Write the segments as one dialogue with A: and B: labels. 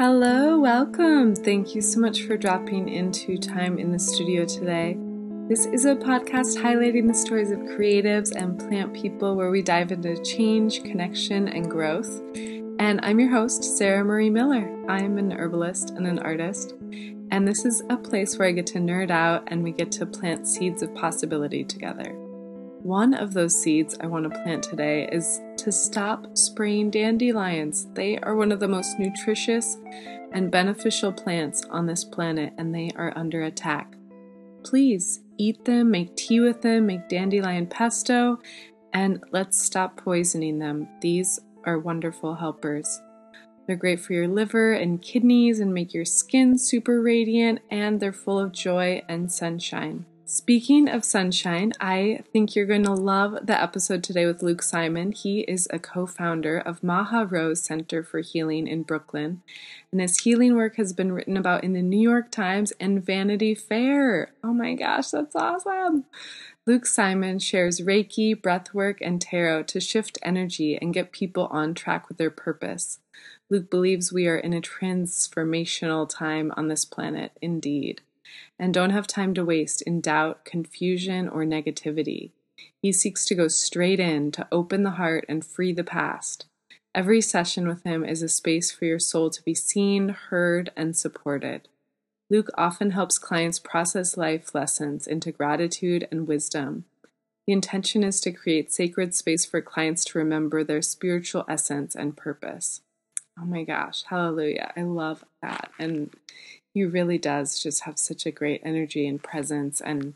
A: Hello, welcome. Thank you so much for dropping into time in the studio today. This is a podcast highlighting the stories of creatives and plant people where we dive into change, connection, and growth. And I'm your host, Sarah Marie Miller. I'm an herbalist and an artist. And this is a place where I get to nerd out and we get to plant seeds of possibility together. One of those seeds I want to plant today is to stop spraying dandelions. They are one of the most nutritious and beneficial plants on this planet, and they are under attack. Please eat them, make tea with them, make dandelion pesto, and let's stop poisoning them. These are wonderful helpers. They're great for your liver and kidneys and make your skin super radiant, and they're full of joy and sunshine. Speaking of sunshine, I think you're going to love the episode today with Luke Simon. He is a co founder of Maha Rose Center for Healing in Brooklyn, and his healing work has been written about in the New York Times and Vanity Fair. Oh my gosh, that's awesome! Luke Simon shares Reiki, breathwork, and tarot to shift energy and get people on track with their purpose. Luke believes we are in a transformational time on this planet, indeed and don't have time to waste in doubt, confusion, or negativity. He seeks to go straight in to open the heart and free the past. Every session with him is a space for your soul to be seen, heard, and supported. Luke often helps clients process life lessons into gratitude and wisdom. The intention is to create sacred space for clients to remember their spiritual essence and purpose. Oh my gosh, hallelujah. I love that. And he really does just have such a great energy and presence and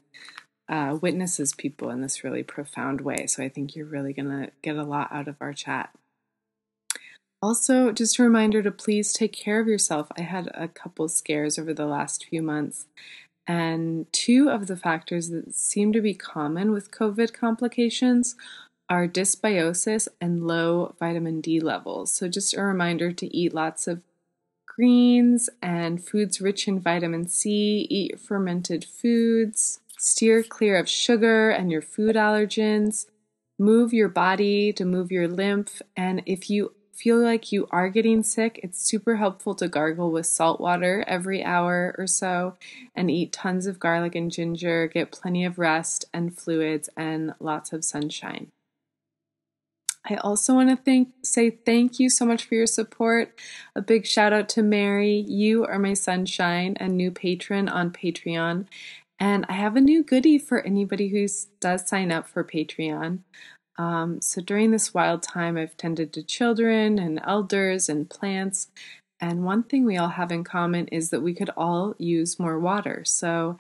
A: uh, witnesses people in this really profound way. So I think you're really going to get a lot out of our chat. Also, just a reminder to please take care of yourself. I had a couple scares over the last few months, and two of the factors that seem to be common with COVID complications are dysbiosis and low vitamin D levels. So, just a reminder to eat lots of greens and foods rich in vitamin C, eat fermented foods, steer clear of sugar and your food allergens, move your body to move your lymph, and if you feel like you are getting sick, it's super helpful to gargle with salt water every hour or so and eat tons of garlic and ginger, get plenty of rest and fluids, and lots of sunshine. I also want to thank say thank you so much for your support. A big shout out to Mary. You are my sunshine, a new patron on Patreon. And I have a new goodie for anybody who does sign up for Patreon. Um, so during this wild time, I've tended to children and elders and plants. And one thing we all have in common is that we could all use more water. So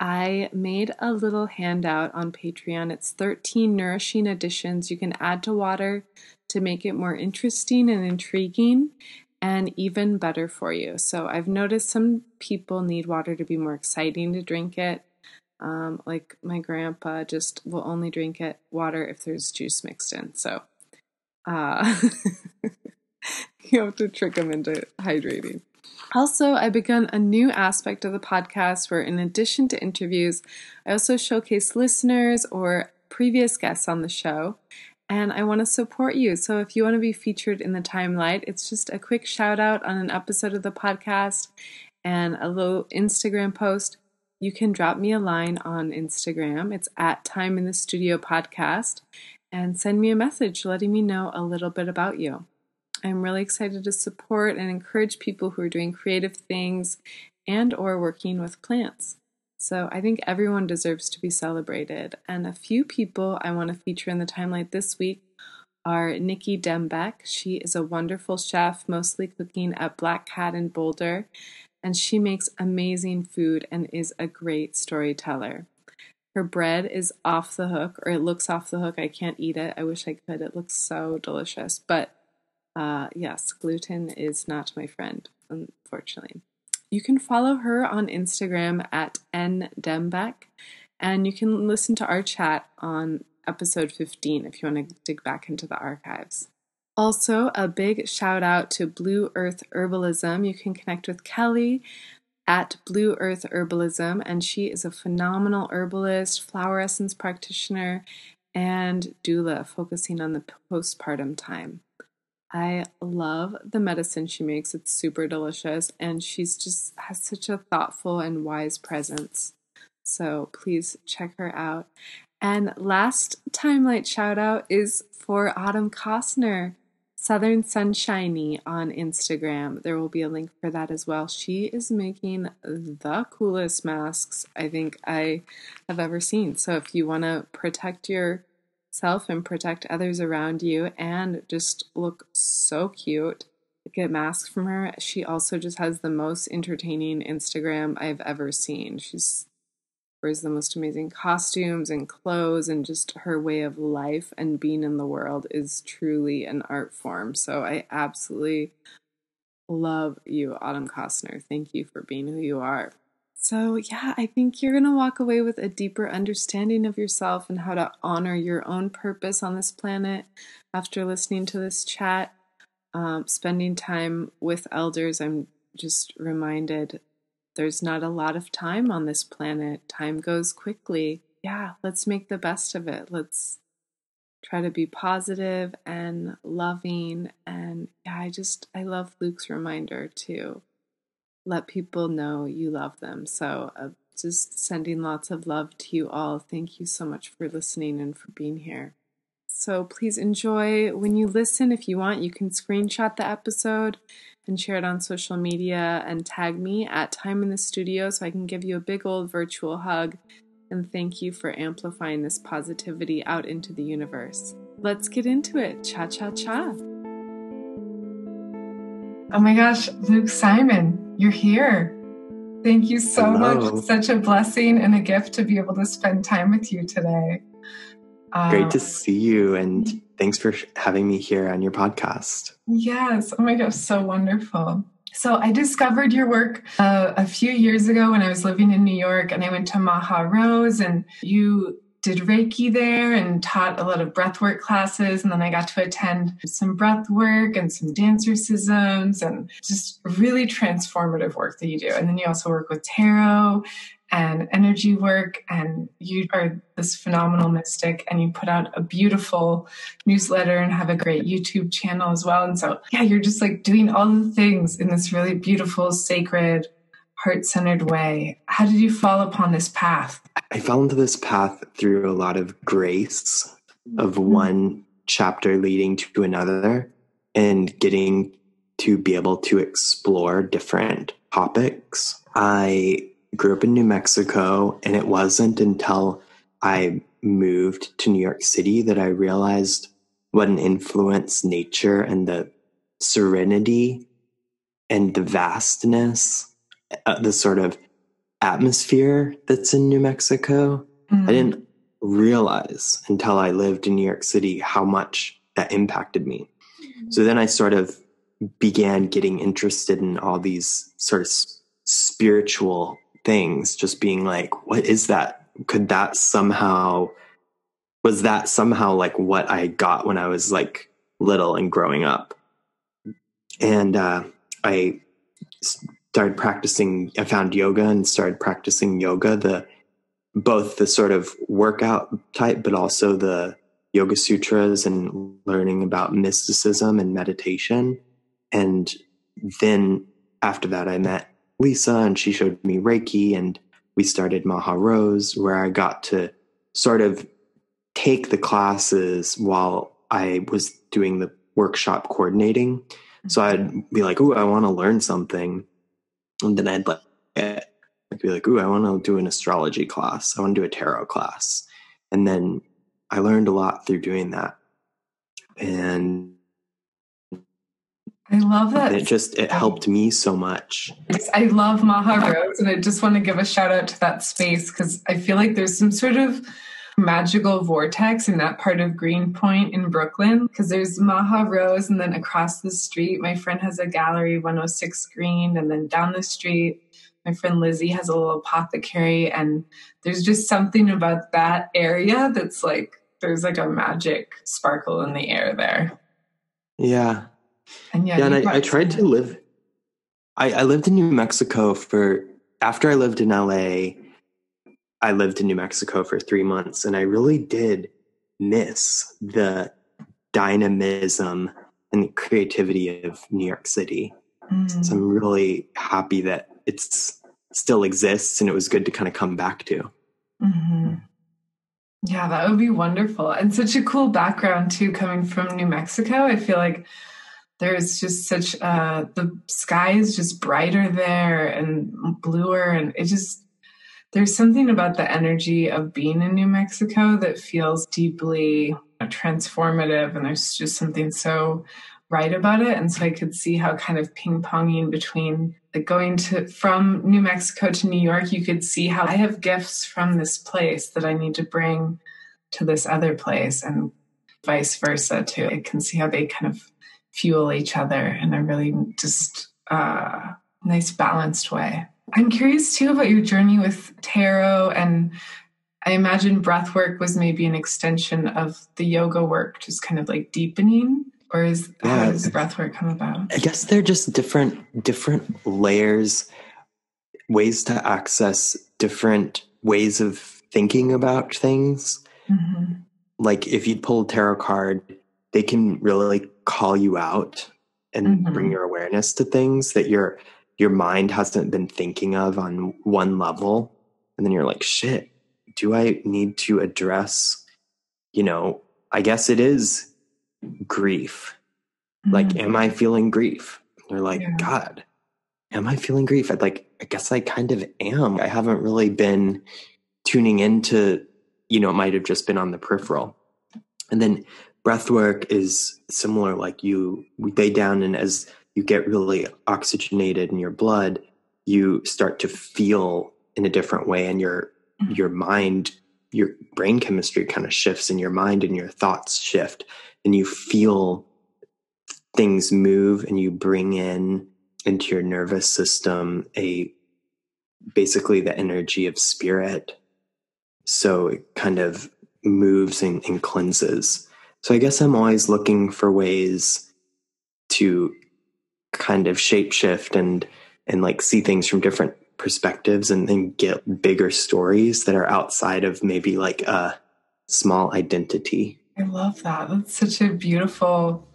A: I made a little handout on Patreon. It's 13 nourishing additions you can add to water to make it more interesting and intriguing and even better for you. So I've noticed some people need water to be more exciting to drink it. Um, like my grandpa just will only drink it water if there's juice mixed in. So uh, you have to trick him into hydrating. Also, I begun a new aspect of the podcast where, in addition to interviews, I also showcase listeners or previous guests on the show. And I want to support you. So, if you want to be featured in the Timelight, it's just a quick shout out on an episode of the podcast and a little Instagram post. You can drop me a line on Instagram. It's at Time in the Studio Podcast and send me a message letting me know a little bit about you. I'm really excited to support and encourage people who are doing creative things and or working with plants. So I think everyone deserves to be celebrated. And a few people I want to feature in the Timelight this week are Nikki Dembeck. She is a wonderful chef, mostly cooking at Black Cat in Boulder, and she makes amazing food and is a great storyteller. Her bread is off the hook, or it looks off the hook. I can't eat it. I wish I could. It looks so delicious. But uh, yes, gluten is not my friend, unfortunately. You can follow her on Instagram at ndembeck, and you can listen to our chat on episode 15 if you want to dig back into the archives. Also, a big shout out to Blue Earth Herbalism. You can connect with Kelly at Blue Earth Herbalism, and she is a phenomenal herbalist, flower essence practitioner, and doula focusing on the postpartum time. I love the medicine she makes. It's super delicious, and she's just has such a thoughtful and wise presence. So please check her out. And last Timelight shout out is for Autumn Costner, Southern Sunshiny on Instagram. There will be a link for that as well. She is making the coolest masks I think I have ever seen. So if you want to protect yourself and protect others around you and just look so cute, get masks from her. She also just has the most entertaining Instagram I've ever seen. She's wears the most amazing costumes and clothes and just her way of life and being in the world is truly an art form. So I absolutely love you, Autumn Costner. Thank you for being who you are. So, yeah, I think you're going to walk away with a deeper understanding of yourself and how to honor your own purpose on this planet after listening to this chat. Um, spending time with elders, I'm just reminded there's not a lot of time on this planet. Time goes quickly. Yeah, let's make the best of it. Let's try to be positive and loving. And yeah, I just, I love Luke's reminder to let people know you love them. So, uh, just sending lots of love to you all. Thank you so much for listening and for being here. So, please enjoy when you listen. If you want, you can screenshot the episode and share it on social media and tag me at Time in the Studio so I can give you a big old virtual hug and thank you for amplifying this positivity out into the universe. Let's get into it. Cha cha cha. Oh my gosh, Luke Simon, you're here. Thank you so Hello. much. such a blessing and a gift to be able to spend time with you today.
B: Great to um, see you and thanks for having me here on your podcast.
A: Yes. Oh my gosh, so wonderful. So I discovered your work uh, a few years ago when I was living in New York and I went to Maha Rose and you did Reiki there and taught a lot of breathwork classes. And then I got to attend some breath work and some dancercisms and just really transformative work that you do. And then you also work with tarot and energy work and you are this phenomenal mystic and you put out a beautiful newsletter and have a great YouTube channel as well. And so, yeah, you're just like doing all the things in this really beautiful, sacred, heart centered way. How did you fall upon this path?
B: I fell into this path through a lot of grace of mm-hmm. one chapter leading to another and getting to be able to explore different topics. I grew up in New Mexico, and it wasn't until I moved to New York City that I realized what an influence nature and the serenity and the vastness, the sort of atmosphere that's in New Mexico. Mm-hmm. I didn't realize until I lived in New York City how much that impacted me. Mm-hmm. So then I sort of began getting interested in all these sort of spiritual things, just being like, what is that? Could that somehow, was that somehow like what I got when I was like little and growing up? And uh, I started practicing, I found yoga and started practicing yoga, the both the sort of workout type, but also the yoga sutras and learning about mysticism and meditation. And then after that, I met Lisa and she showed me Reiki and we started Maha Rose where I got to sort of take the classes while I was doing the workshop coordinating. So mm-hmm. I'd be like, "Ooh, I want to learn something," and then I'd like, I'd be like, "Ooh, I want to do an astrology class. I want to do a tarot class," and then I learned a lot through doing that. And
A: I love that.
B: And it just it helped me so much.
A: I love Maha Rose, and I just want to give a shout out to that space because I feel like there's some sort of magical vortex in that part of Greenpoint in Brooklyn because there's Maha Rose, and then across the street, my friend has a gallery 106 Green, and then down the street, my friend Lizzie has a little apothecary, and there's just something about that area that's like there's like a magic sparkle in the air there.
B: Yeah, and yeah, yeah and I, I, tried to live. I, I lived in New Mexico for after I lived in LA. I lived in New Mexico for three months, and I really did miss the dynamism and the creativity of New York City. Mm. So I'm really happy that it's still exists and it was good to kind of come back to. Mm-hmm.
A: Yeah, that would be wonderful. And such a cool background too, coming from New Mexico. I feel like there's just such uh the sky is just brighter there and bluer and it just there's something about the energy of being in New Mexico that feels deeply transformative and there's just something so right about it and so I could see how kind of ping-ponging between like going to from New Mexico to New York you could see how I have gifts from this place that I need to bring to this other place and vice versa too. I can see how they kind of fuel each other in a really just uh, nice balanced way. I'm curious too about your journey with tarot and I imagine breath work was maybe an extension of the yoga work, just kind of like deepening. Or is yeah, how does breath work come about?
B: I guess they're just different different layers, ways to access different ways of thinking about things. Mm-hmm. Like if you pull a tarot card, they can really call you out and mm-hmm. bring your awareness to things that your your mind hasn't been thinking of on one level. And then you're like shit do i need to address you know i guess it is grief. Mm-hmm. like am i feeling grief? They're like yeah. god am i feeling grief? I'd like i guess i kind of am. I haven't really been tuning into you know it might have just been on the peripheral. And then breath work is similar like you lay down and as you get really oxygenated in your blood you start to feel in a different way and your mm-hmm. your mind your brain chemistry kind of shifts in your mind and your thoughts shift and you feel things move and you bring in into your nervous system a basically the energy of spirit so it kind of moves and, and cleanses so I guess I'm always looking for ways to kind of shapeshift and and like see things from different perspectives and then get bigger stories that are outside of maybe like a small identity.
A: I love that. That's such a beautiful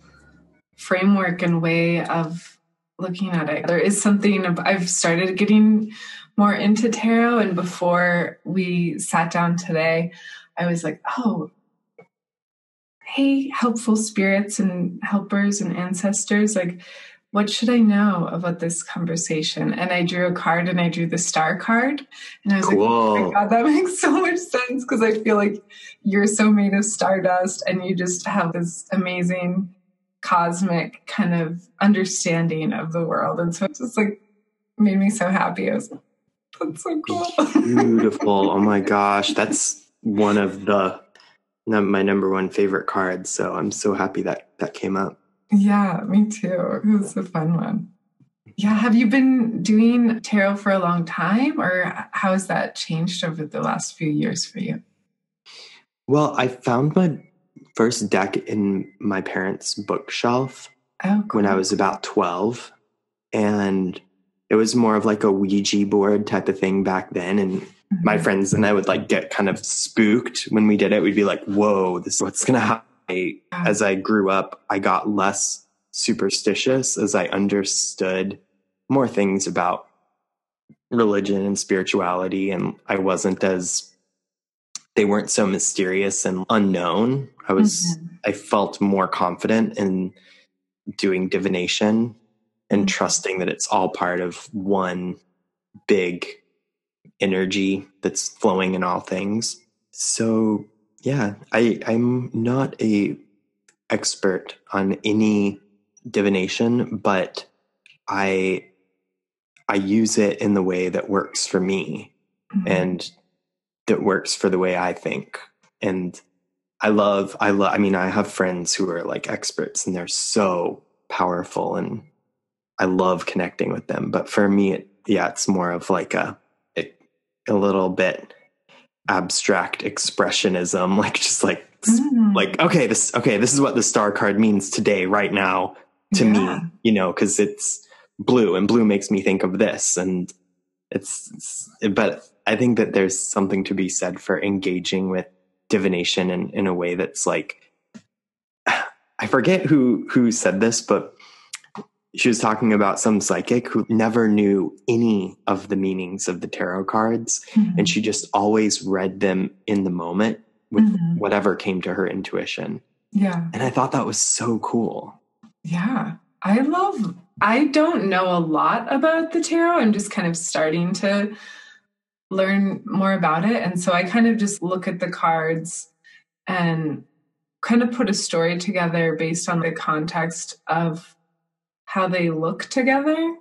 A: framework and way of looking at it. There is something I've started getting more into tarot and before we sat down today, I was like, "Oh, hey, helpful spirits and helpers and ancestors, like, what should I know about this conversation? And I drew a card and I drew the star card. And I was cool. like, oh my God, that makes so much sense because I feel like you're so made of stardust and you just have this amazing cosmic kind of understanding of the world. And so it just like made me so happy. I was like, that's so cool.
B: Beautiful. oh my gosh. That's one of the my number one favorite cards. So I'm so happy that that came up.
A: Yeah, me too. It was a fun one. Yeah. Have you been doing tarot for a long time or how has that changed over the last few years for you?
B: Well, I found my first deck in my parents' bookshelf oh, cool. when I was about 12. And it was more of like a Ouija board type of thing back then. And my mm-hmm. friends and I would like get kind of spooked when we did it. We'd be like, whoa, this is what's going to happen. As I grew up, I got less superstitious as I understood more things about religion and spirituality. And I wasn't as, they weren't so mysterious and unknown. I was, mm-hmm. I felt more confident in doing divination and mm-hmm. trusting that it's all part of one big energy that's flowing in all things. So yeah, I, I'm not a expert on any divination, but I I use it in the way that works for me mm-hmm. and that works for the way I think. And I love I love I mean I have friends who are like experts and they're so powerful and I love connecting with them. But for me it, yeah, it's more of like a a little bit abstract expressionism like just like mm. like okay this okay this is what the star card means today right now to yeah. me you know because it's blue and blue makes me think of this and it's, it's, but i think that there's something to be said for engaging with divination in, in a way that's like I forget who who said this, but she was talking about some psychic who never knew any of the meanings of the tarot cards mm-hmm. and she just always read them in the moment with mm-hmm. whatever came to her intuition.
A: Yeah.
B: And I thought that was so cool.
A: Yeah. I love I don't know a lot about the tarot. I'm just kind of starting to learn more about it. And so I kind of just look at the cards and kind of put a story together based on the context of how they look together.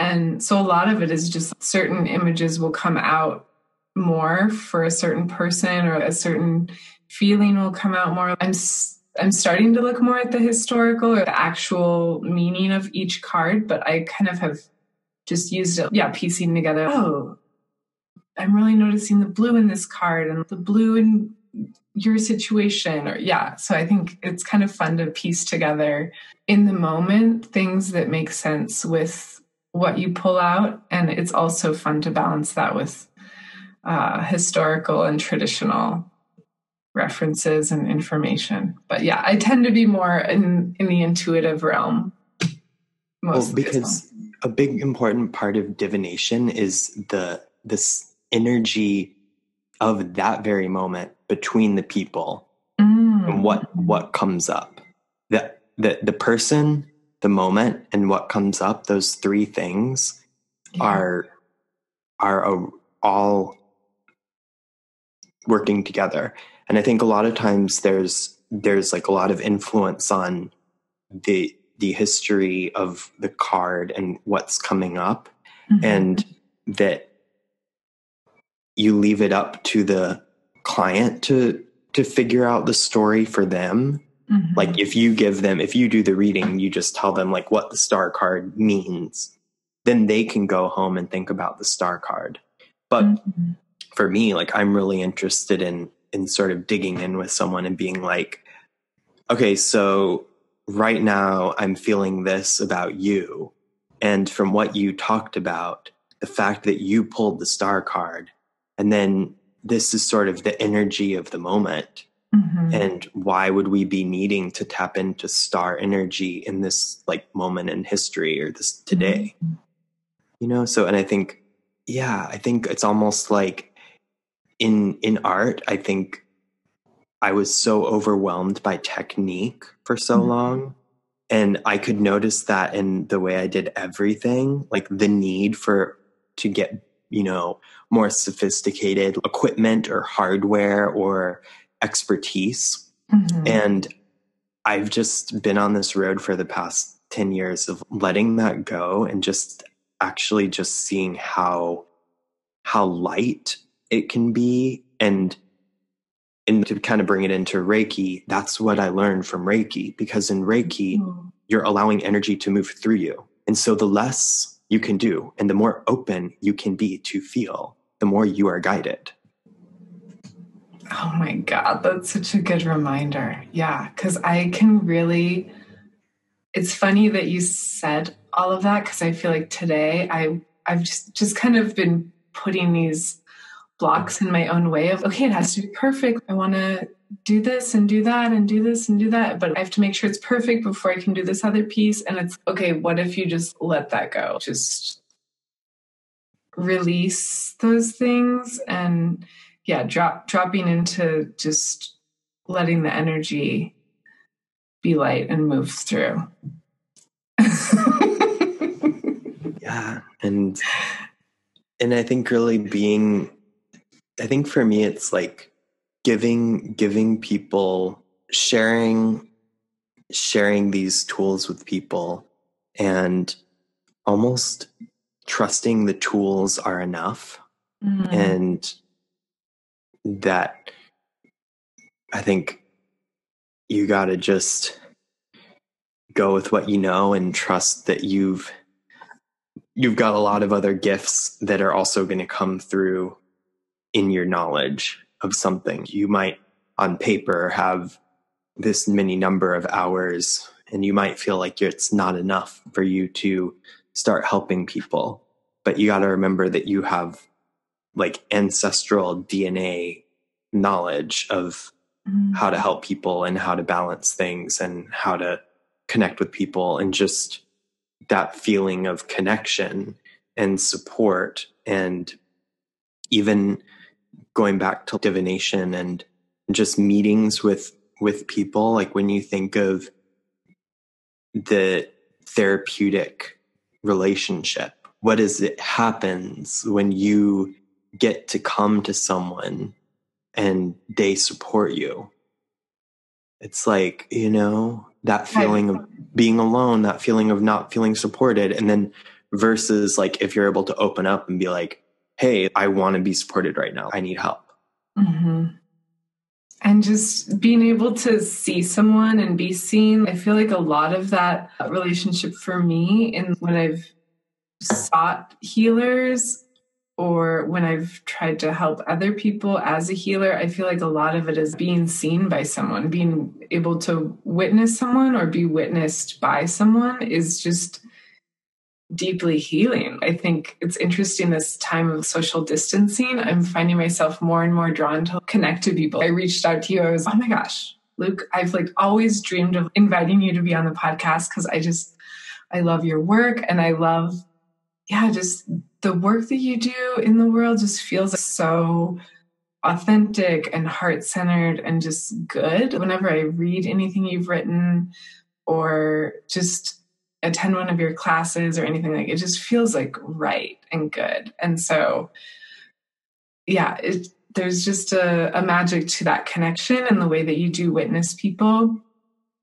A: And so a lot of it is just certain images will come out more for a certain person or a certain feeling will come out more. I'm I'm starting to look more at the historical or the actual meaning of each card, but I kind of have just used it, yeah, piecing together. Oh, I'm really noticing the blue in this card and the blue in your situation or yeah. So i think it's kind of fun to piece together in the moment things that make sense with what you pull out. And it's also fun to balance that with uh, historical and traditional references and information. But yeah i tend to be more in in the intuitive realm
B: most well, because a big important part of divination is the this energy of that very moment between the people mm. and what what comes up the, the the person the moment and what comes up those three things yeah. are are a, all working together and i think a lot of times there's there's like a lot of influence on the the history of the card and what's coming up mm-hmm. and that you leave it up to the client to to figure out the story for them mm-hmm. like if you give them if you do the reading you just tell them like what the star card means then they can go home and think about the star card but mm-hmm. for me like i'm really interested in in sort of digging in with someone and being like okay so right now i'm feeling this about you and from what you talked about the fact that you pulled the star card and then this is sort of the energy of the moment. Mm-hmm. And why would we be needing to tap into star energy in this like moment in history or this today? Mm-hmm. You know, so and I think, yeah, I think it's almost like in in art, I think I was so overwhelmed by technique for so mm-hmm. long. And I could notice that in the way I did everything, like the need for to get you know, more sophisticated equipment or hardware or expertise. Mm-hmm. And I've just been on this road for the past 10 years of letting that go and just actually just seeing how how light it can be and and to kind of bring it into reiki that's what i learned from reiki because in reiki mm-hmm. you're allowing energy to move through you and so the less you can do. And the more open you can be to feel, the more you are guided.
A: Oh my God, that's such a good reminder. Yeah, because I can really, it's funny that you said all of that because I feel like today I, I've just, just kind of been putting these blocks in my own way of, okay, it has to be perfect. I want to do this and do that and do this and do that, but I have to make sure it's perfect before I can do this other piece. And it's okay, what if you just let that go? Just release those things and yeah, drop dropping into just letting the energy be light and move through.
B: yeah. And and I think really being I think for me it's like giving giving people sharing sharing these tools with people and almost trusting the tools are enough mm-hmm. and that i think you got to just go with what you know and trust that you've you've got a lot of other gifts that are also going to come through in your knowledge of something. You might, on paper, have this many number of hours, and you might feel like it's not enough for you to start helping people. But you got to remember that you have like ancestral DNA knowledge of mm-hmm. how to help people and how to balance things and how to connect with people and just that feeling of connection and support and even going back to divination and just meetings with with people like when you think of the therapeutic relationship what is it happens when you get to come to someone and they support you? It's like you know that feeling of being alone that feeling of not feeling supported and then versus like if you're able to open up and be like hey i want to be supported right now. I need help. Mm-hmm.
A: and just being able to see someone and be seen i feel like a lot of that relationship for me and when i've sought healers or when I've tried to help other people as a healer, I feel like a lot of it is being seen by someone, being able to witness someone or be witnessed by someone is just deeply healing. I think it's interesting this time of social distancing. I'm finding myself more and more drawn to connect to people. I reached out to you. I was, oh my gosh, Luke, I've like always dreamed of inviting you to be on the podcast because I just, I love your work and I love, yeah, just the work that you do in the world just feels so authentic and heart centered and just good. Whenever I read anything you've written or just attend one of your classes or anything like it just feels like right and good. And so yeah, it, there's just a, a magic to that connection and the way that you do witness people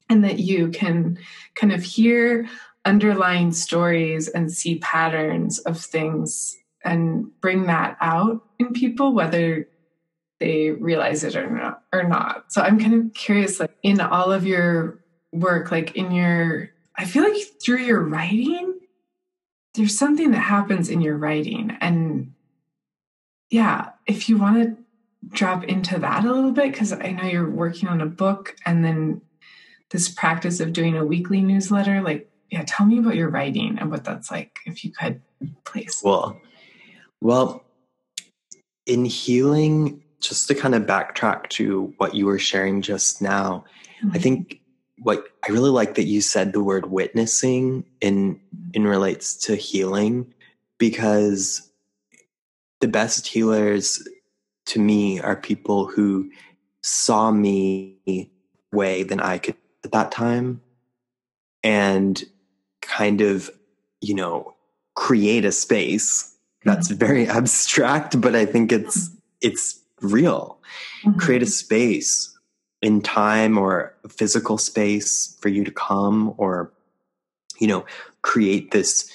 A: and that you can kind of hear underlying stories and see patterns of things and bring that out in people whether they realize it or not or not so i'm kind of curious like in all of your work like in your i feel like through your writing there's something that happens in your writing and yeah if you want to drop into that a little bit because i know you're working on a book and then this practice of doing a weekly newsletter like yeah, tell me about your writing and what that's like, if you could, please.
B: Well, well, in healing, just to kind of backtrack to what you were sharing just now, mm-hmm. I think what I really like that you said the word witnessing in in relates to healing because the best healers to me are people who saw me way than I could at that time and kind of, you know, create a space that's mm-hmm. very abstract, but I think it's it's real. Mm-hmm. Create a space in time or physical space for you to come or you know, create this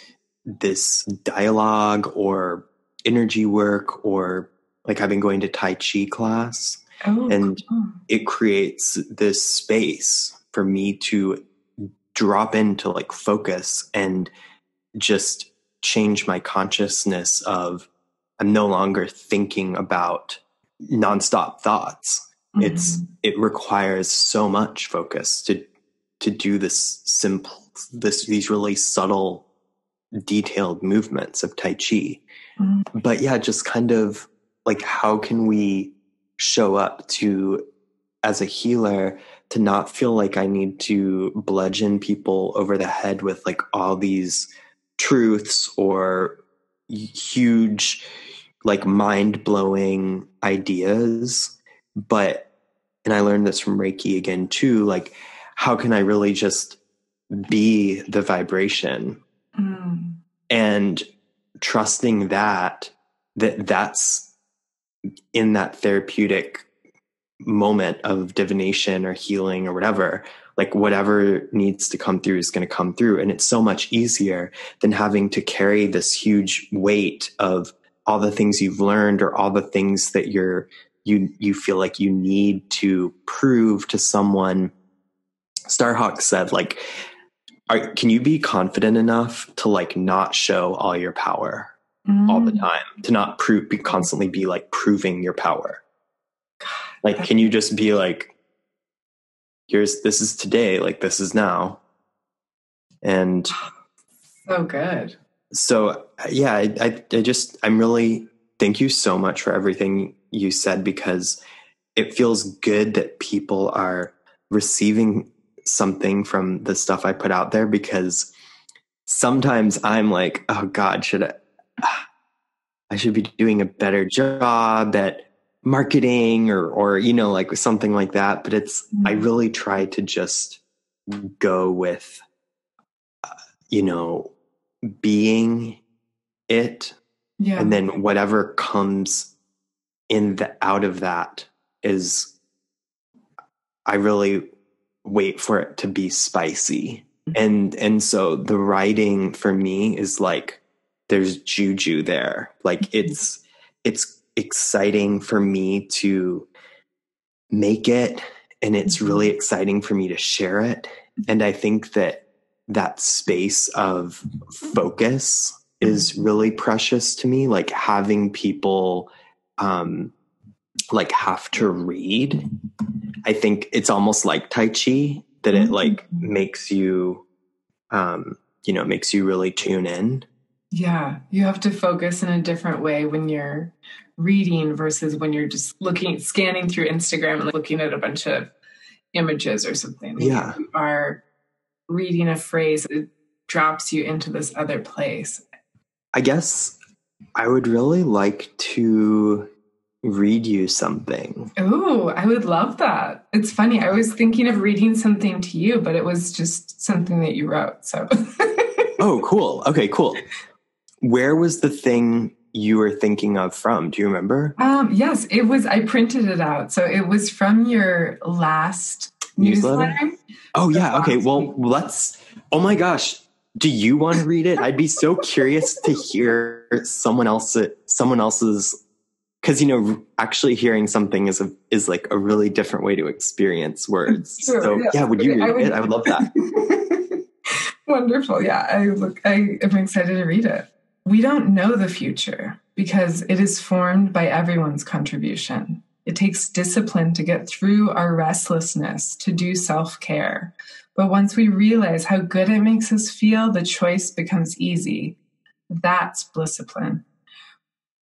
B: this dialogue or energy work or like I've been going to Tai Chi class. Oh, and cool. it creates this space for me to drop into like focus and just change my consciousness of I'm no longer thinking about nonstop thoughts. Mm-hmm. It's it requires so much focus to to do this simple this these really subtle detailed movements of tai chi. Mm-hmm. But yeah, just kind of like how can we show up to as a healer to not feel like I need to bludgeon people over the head with like all these truths or huge, like mind blowing ideas. But, and I learned this from Reiki again too, like, how can I really just be the vibration mm. and trusting that, that that's in that therapeutic moment of divination or healing or whatever like whatever needs to come through is going to come through and it's so much easier than having to carry this huge weight of all the things you've learned or all the things that you're you you feel like you need to prove to someone Starhawk said like are, can you be confident enough to like not show all your power mm. all the mm. time to not prove be constantly be like proving your power like, can you just be like, here's, this is today, like, this is now. And
A: so good.
B: So, yeah, I, I, I just, I'm really, thank you so much for everything you said because it feels good that people are receiving something from the stuff I put out there because sometimes I'm like, oh God, should I? I should be doing a better job at marketing or or you know like something like that but it's mm-hmm. i really try to just go with uh, you know being it yeah. and then whatever comes in the out of that is i really wait for it to be spicy mm-hmm. and and so the writing for me is like there's juju there like mm-hmm. it's it's exciting for me to make it and it's mm-hmm. really exciting for me to share it and i think that that space of focus is really precious to me like having people um like have to read i think it's almost like tai chi that it like mm-hmm. makes you um you know makes you really tune in
A: yeah you have to focus in a different way when you're reading versus when you're just looking scanning through Instagram and looking at a bunch of images or something.
B: Yeah.
A: You are reading a phrase, it drops you into this other place.
B: I guess I would really like to read you something.
A: Oh, I would love that. It's funny. I was thinking of reading something to you, but it was just something that you wrote. So
B: Oh, cool. Okay, cool. Where was the thing you were thinking of from. Do you remember?
A: Um, yes, it was. I printed it out. So it was from your last newsletter. newsletter.
B: Oh, yeah. Okay. Well, let's. Oh my gosh. Do you want to read it? I'd be so curious to hear someone else, someone else's, because you know, actually hearing something is a is like a really different way to experience words. Sure, so yeah. yeah, would you read I would, it? I would love that.
A: Wonderful. Yeah, I look. I am excited to read it. We don't know the future because it is formed by everyone's contribution. It takes discipline to get through our restlessness, to do self care. But once we realize how good it makes us feel, the choice becomes easy. That's discipline.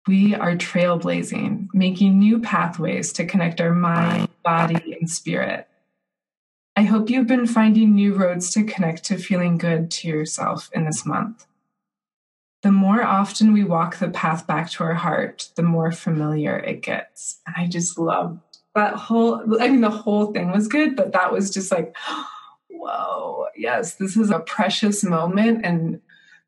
A: We are trailblazing, making new pathways to connect our mind, body, and spirit. I hope you've been finding new roads to connect to feeling good to yourself in this month the more often we walk the path back to our heart, the more familiar it gets. And I just love that whole, I mean, the whole thing was good, but that was just like, whoa, yes, this is a precious moment and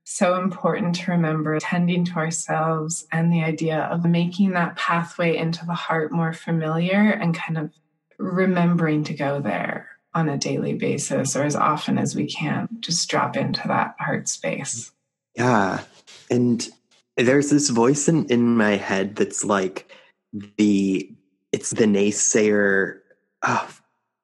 A: so important to remember tending to ourselves and the idea of making that pathway into the heart more familiar and kind of remembering to go there on a daily basis or as often as we can. Just drop into that heart space.
B: Yeah. And there's this voice in, in my head that's like the it's the naysayer uh,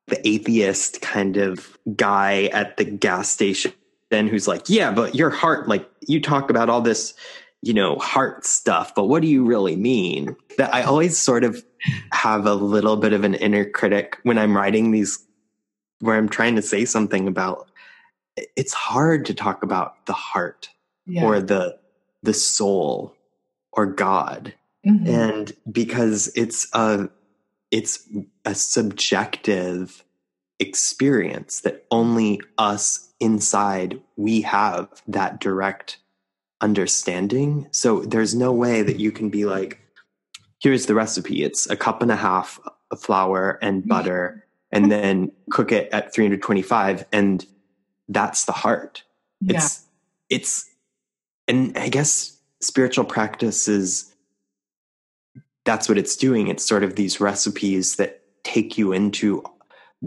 B: the atheist kind of guy at the gas station then who's like yeah but your heart like you talk about all this you know heart stuff but what do you really mean that i always sort of have a little bit of an inner critic when i'm writing these where i'm trying to say something about it's hard to talk about the heart yeah. or the the soul or God. Mm-hmm. And because it's a it's a subjective experience that only us inside we have that direct understanding. So there's no way that you can be like, here's the recipe. It's a cup and a half of flour and mm-hmm. butter, and then cook it at 325. And that's the heart. Yeah. It's, it's and I guess spiritual practice is that's what it's doing. It's sort of these recipes that take you into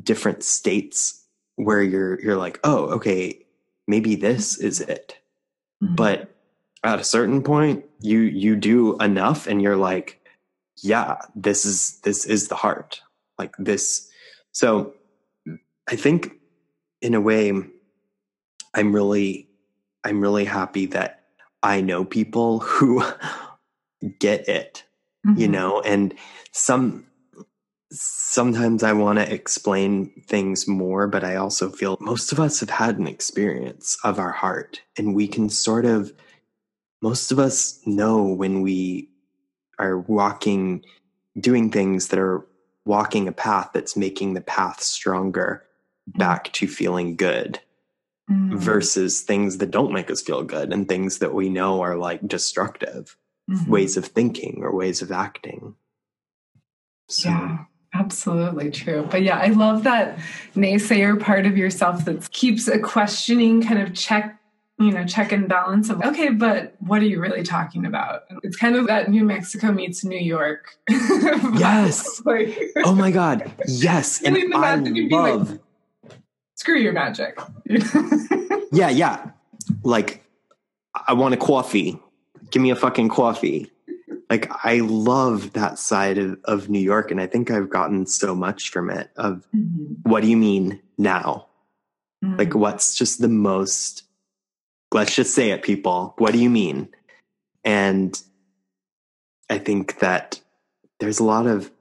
B: different states where you're you're like, oh, okay, maybe this is it. Mm-hmm. But at a certain point, you you do enough and you're like, yeah, this is this is the heart. Like this. So I think in a way, I'm really I'm really happy that I know people who get it, mm-hmm. you know, and some sometimes I want to explain things more, but I also feel most of us have had an experience of our heart and we can sort of most of us know when we are walking doing things that are walking a path that's making the path stronger back to feeling good mm. versus things that don't make us feel good and things that we know are like destructive mm-hmm. ways of thinking or ways of acting.
A: So. Yeah. Absolutely true. But yeah, I love that naysayer part of yourself that keeps a questioning kind of check you know, check and balance of, okay, but what are you really talking about? It's kind of that New Mexico meets New York.
B: yes. like, oh my God. Yes. And I love. Like,
A: Screw your magic.
B: yeah, yeah. Like, I want a coffee. Give me a fucking coffee. Like, I love that side of, of New York. And I think I've gotten so much from it of mm-hmm. what do you mean now? Mm-hmm. Like, what's just the most Let's just say it, people. What do you mean? And I think that there's a lot of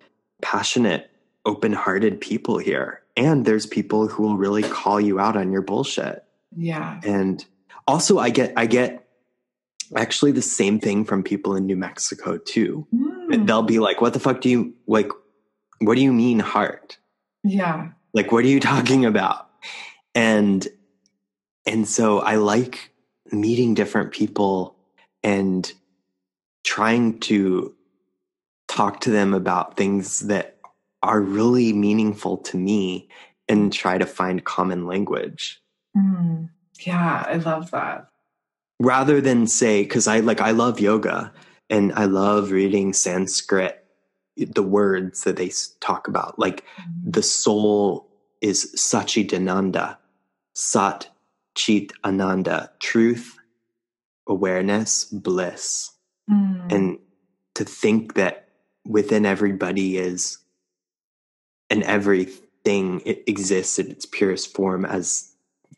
B: passionate, open hearted people here. And there's people who will really call you out on your bullshit.
A: Yeah.
B: And also I get I get actually the same thing from people in New Mexico too. Mm. They'll be like, What the fuck do you like what do you mean heart?
A: Yeah.
B: Like what are you talking about? And and so I like meeting different people and trying to talk to them about things that are really meaningful to me and try to find common language.
A: Mm, yeah, I love that.
B: Rather than say, because I like, I love yoga and I love reading Sanskrit, the words that they talk about. Like mm. the soul is Sachidananda, Sat Chit Ananda, truth, awareness, bliss. Mm. And to think that within everybody is and everything it exists in its purest form as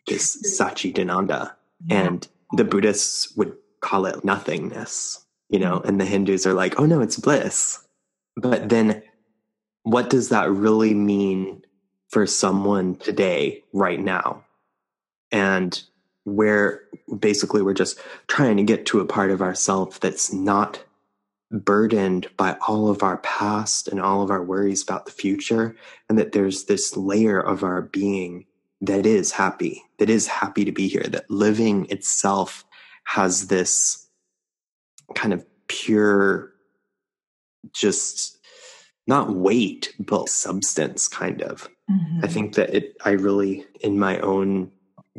B: this Sachidananda. Yeah. And the Buddhists would call it nothingness, you know, and the Hindus are like, oh no, it's bliss. But then what does that really mean for someone today, right now? and where basically we're just trying to get to a part of ourself that's not burdened by all of our past and all of our worries about the future and that there's this layer of our being that is happy that is happy to be here that living itself has this kind of pure just not weight but substance kind of mm-hmm. i think that it i really in my own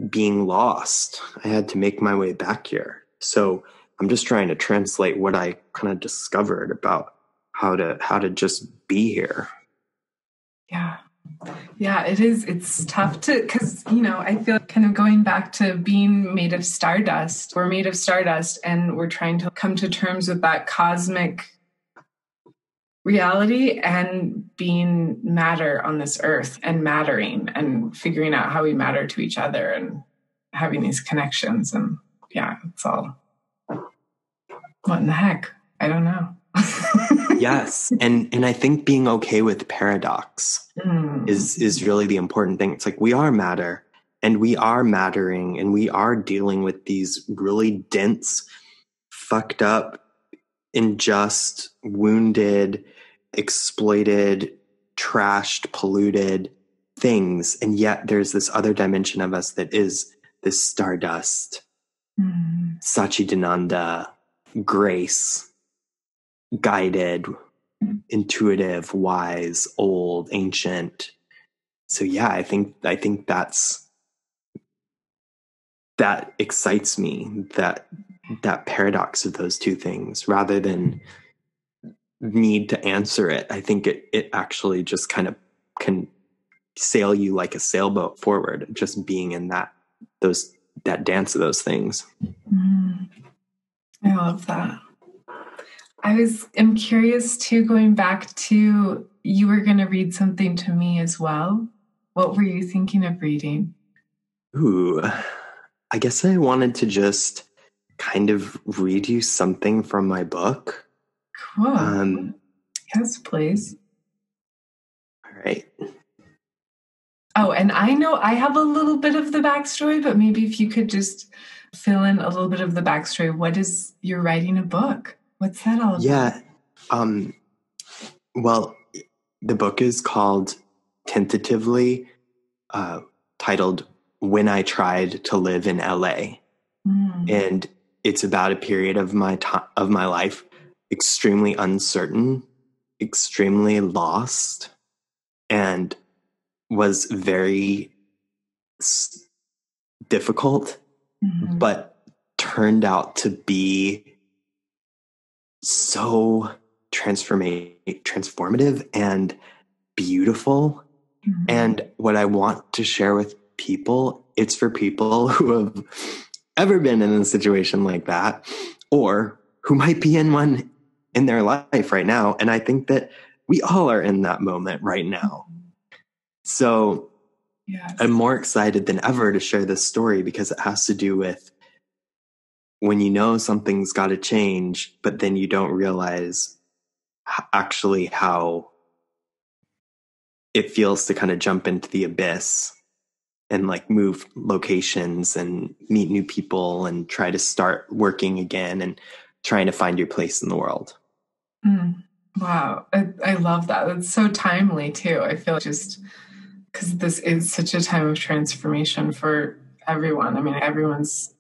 B: being lost. I had to make my way back here. So I'm just trying to translate what I kind of discovered about how to how to just be here.
A: Yeah. Yeah, it is. It's tough to, because, you know, I feel kind of going back to being made of stardust. We're made of stardust and we're trying to come to terms with that cosmic reality and being matter on this earth and mattering and figuring out how we matter to each other and having these connections and yeah it's all what in the heck i don't know
B: yes and and i think being okay with paradox mm. is is really the important thing it's like we are matter and we are mattering and we are dealing with these really dense fucked up unjust wounded exploited, trashed, polluted things. And yet there's this other dimension of us that is this stardust, mm. Sachidananda, grace, guided, intuitive, wise, old, ancient. So yeah, I think I think that's that excites me that that paradox of those two things rather than need to answer it. I think it it actually just kind of can sail you like a sailboat forward, just being in that those that dance of those things.
A: Mm, I love that. I was I'm curious too, going back to you were going to read something to me as well. What were you thinking of reading?
B: Ooh, I guess I wanted to just kind of read you something from my book.
A: Cool. Um, yes, please.
B: All right.
A: Oh, and I know I have a little bit of the backstory, but maybe if you could just fill in a little bit of the backstory. What is you're writing a book? What's that all about?
B: Yeah. Um, well, the book is called tentatively uh, titled When I Tried to Live in LA. Mm. And it's about a period of my time of my life extremely uncertain, extremely lost, and was very s- difficult, mm-hmm. but turned out to be so transforma- transformative and beautiful. Mm-hmm. And what I want to share with people, it's for people who have ever been in a situation like that or who might be in one in their life right now. And I think that we all are in that moment right now. So yes. I'm more excited than ever to share this story because it has to do with when you know something's got to change, but then you don't realize actually how it feels to kind of jump into the abyss and like move locations and meet new people and try to start working again and trying to find your place in the world.
A: Mm, wow. I, I love that. It's so timely too. I feel just because this is such a time of transformation for everyone. I mean, everyone's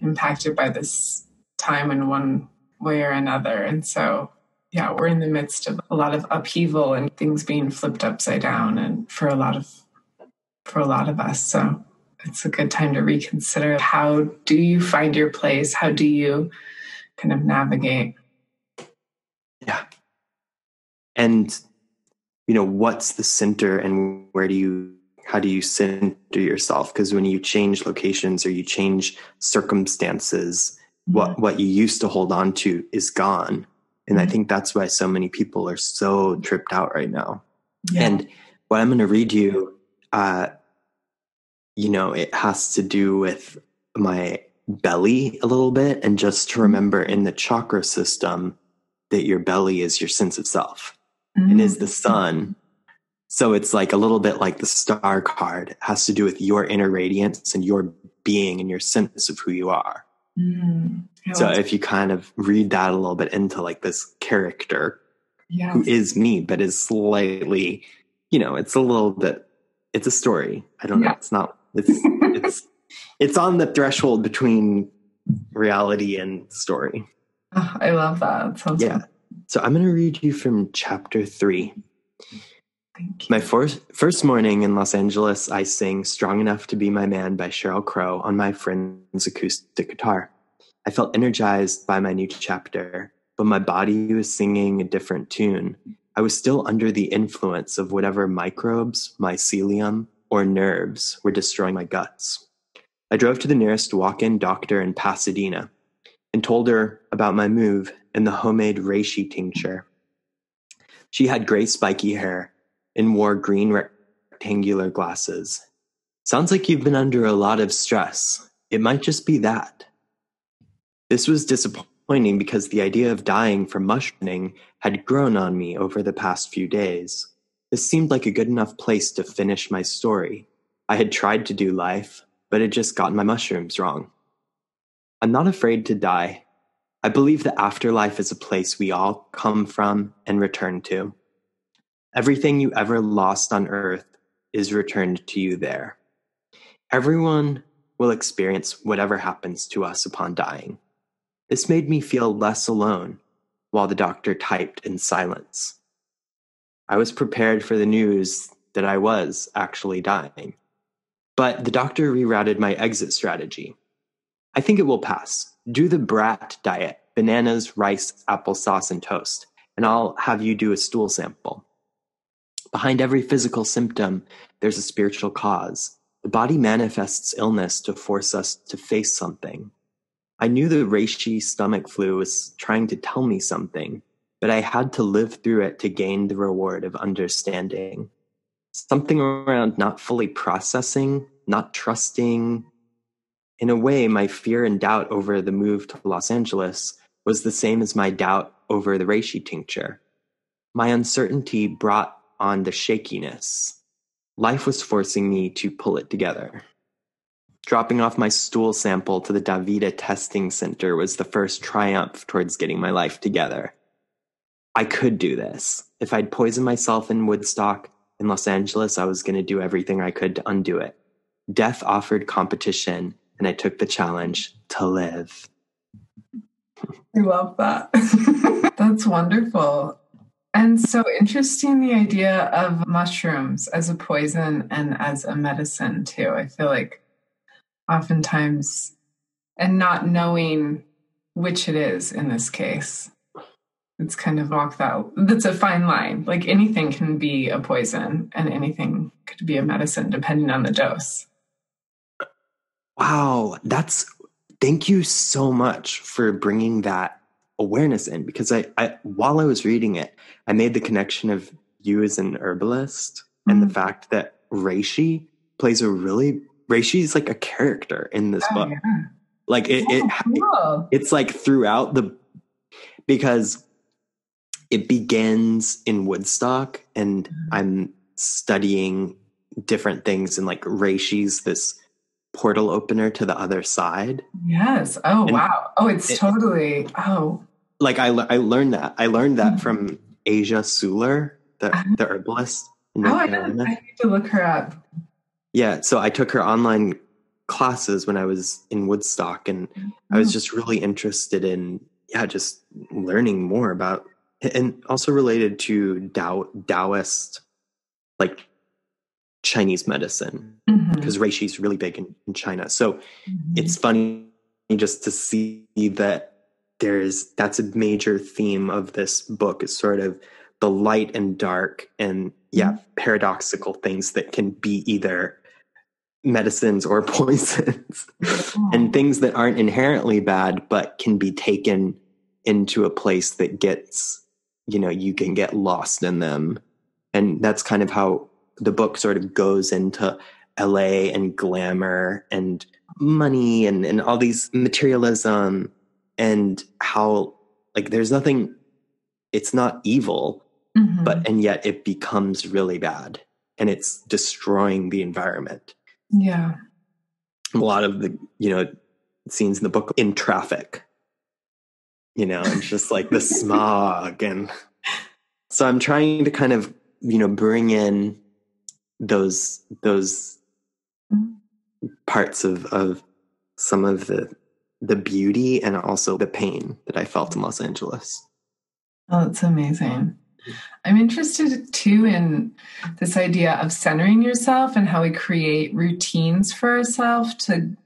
A: impacted by this time in one way or another. And so, yeah, we're in the midst of a lot of upheaval and things being flipped upside down and for a lot of for a lot of us. So it's a good time to reconsider how do you find your place? How do you kind of navigate?
B: Yeah. And, you know, what's the center and where do you, how do you center yourself? Because when you change locations or you change circumstances, mm-hmm. what, what you used to hold on to is gone. And mm-hmm. I think that's why so many people are so tripped out right now. Yeah. And what I'm going to read you uh, you know, it has to do with my belly a little bit and just to mm-hmm. remember in the chakra system that your belly is your sense of self mm-hmm. and is the sun. So it's like a little bit like the star card it has to do with your inner radiance and your being and your sense of who you are. Mm-hmm. So if you kind of read that a little bit into like this character yes. who is me, but is slightly, you know, it's a little bit it's a story. I don't yeah. know. It's not. It's it's it's on the threshold between reality and story.
A: Oh, I love that. sounds yeah. Fun.
B: So I'm going to read you from chapter three. My first first morning in Los Angeles, I sang "Strong Enough to Be My Man" by Sheryl Crow on my friend's acoustic guitar. I felt energized by my new chapter, but my body was singing a different tune. I was still under the influence of whatever microbes, mycelium, or nerves were destroying my guts. I drove to the nearest walk in doctor in Pasadena and told her about my move and the homemade reishi tincture. She had gray spiky hair and wore green rectangular glasses. Sounds like you've been under a lot of stress. It might just be that. This was disappointing because the idea of dying from mushrooming had grown on me over the past few days. This seemed like a good enough place to finish my story. I had tried to do life, but had just gotten my mushrooms wrong. I'm not afraid to die. I believe the afterlife is a place we all come from and return to. Everything you ever lost on earth is returned to you there. Everyone will experience whatever happens to us upon dying. This made me feel less alone while the doctor typed in silence. I was prepared for the news that I was actually dying. But the doctor rerouted my exit strategy. I think it will pass. Do the brat diet bananas, rice, applesauce, and toast, and I'll have you do a stool sample. Behind every physical symptom, there's a spiritual cause. The body manifests illness to force us to face something. I knew the reishi stomach flu was trying to tell me something, but I had to live through it to gain the reward of understanding. Something around not fully processing, not trusting. In a way, my fear and doubt over the move to Los Angeles was the same as my doubt over the reishi tincture. My uncertainty brought on the shakiness. Life was forcing me to pull it together. Dropping off my stool sample to the Davida Testing Center was the first triumph towards getting my life together. I could do this. If I'd poisoned myself in Woodstock in Los Angeles, I was going to do everything I could to undo it. Death offered competition, and I took the challenge to live.
A: I love that. That's wonderful. And so interesting the idea of mushrooms as a poison and as a medicine, too. I feel like oftentimes, and not knowing which it is in this case. It's kind of walk that that's a fine line. Like anything can be a poison and anything could be a medicine depending on the dose.
B: Wow, that's thank you so much for bringing that awareness in because I, I while I was reading it, I made the connection of you as an herbalist mm-hmm. and the mm-hmm. fact that Reishi plays a really Reishi is like a character in this oh, book. Yeah. Like it, it, cool. it's like throughout the because it begins in Woodstock, and mm-hmm. I'm studying different things and like Reishi's this portal opener to the other side.
A: Yes. Oh and wow. Oh, it's it, totally. Oh.
B: Like I I learned that I learned that mm-hmm. from Asia Suler, the uh-huh. the herbalist.
A: oh, I, I need to look her up.
B: Yeah, so I took her online classes when I was in Woodstock, and mm-hmm. I was mm. just really interested in yeah, just learning more about and also related to Tao Taoist like Chinese medicine because mm-hmm. Reishi is really big in, in China. So mm-hmm. it's funny just to see that there's that's a major theme of this book is sort of the light and dark and yeah mm-hmm. paradoxical things that can be either medicines or poisons and things that aren't inherently bad but can be taken into a place that gets you know you can get lost in them and that's kind of how the book sort of goes into LA and glamour and money and, and all these materialism and how like there's nothing it's not evil mm-hmm. but and yet it becomes really bad and it's destroying the environment
A: yeah.
B: A lot of the, you know, scenes in the book in traffic, you know, and just like the smog. And so I'm trying to kind of, you know, bring in those, those mm-hmm. parts of, of some of the, the beauty and also the pain that I felt in Los Angeles.
A: Oh, that's amazing. I'm interested too in this idea of centering yourself and how we create routines for ourselves to